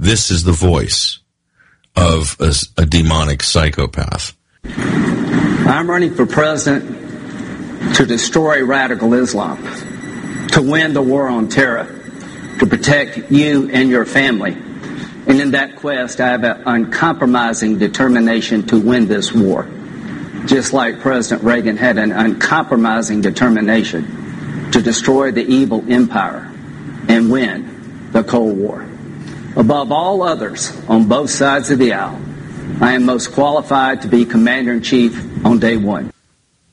This is the voice of a, a demonic psychopath. I'm running for president to destroy radical Islam, to win the war on terror, to protect you and your family. And in that quest, I have an uncompromising determination to win this war. Just like President Reagan had an uncompromising determination to destroy the evil empire and win the Cold War. Above all others on both sides of the aisle, I am most qualified to be Commander in Chief on day one.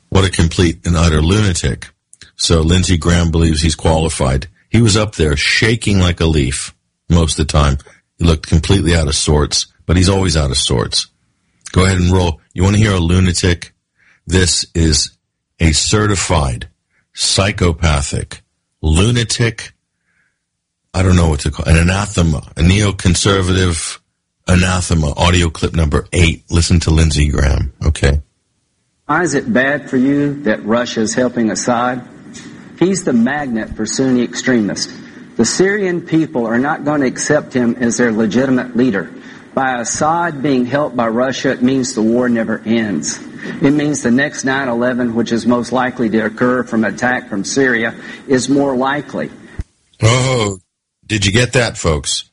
What a complete and utter lunatic. So Lindsey Graham believes he's qualified. He was up there shaking like a leaf most of the time. He looked completely out of sorts, but he's always out of sorts. Go ahead and roll. You want to hear a lunatic? This is a certified psychopathic lunatic. I don't know what to call it. An anathema, a neoconservative anathema. Audio clip number eight. Listen to Lindsey Graham. Okay. Why is it bad for you that Russia is helping Assad? He's the magnet for Sunni extremists. The Syrian people are not going to accept him as their legitimate leader. By Assad being helped by Russia, it means the war never ends. It means the next 9 11, which is most likely to occur from attack from Syria, is more likely. Oh, did you get that, folks?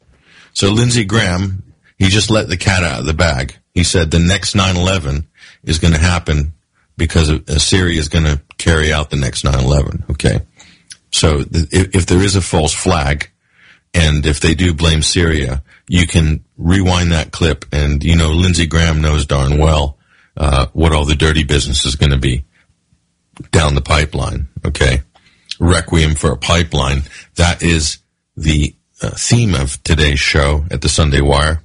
So Lindsey Graham, he just let the cat out of the bag. He said the next 9 11 is going to happen because Syria is going to carry out the next 9/11. Okay, so if, if, there is a false flag, and if they do blame Syria, you can rewind that clip, and you know Lindsey Graham knows darn well uh, what all the dirty business is going to be down the pipeline. Okay, requiem for a pipeline. That is the uh, theme of today's show at the Sunday Wire.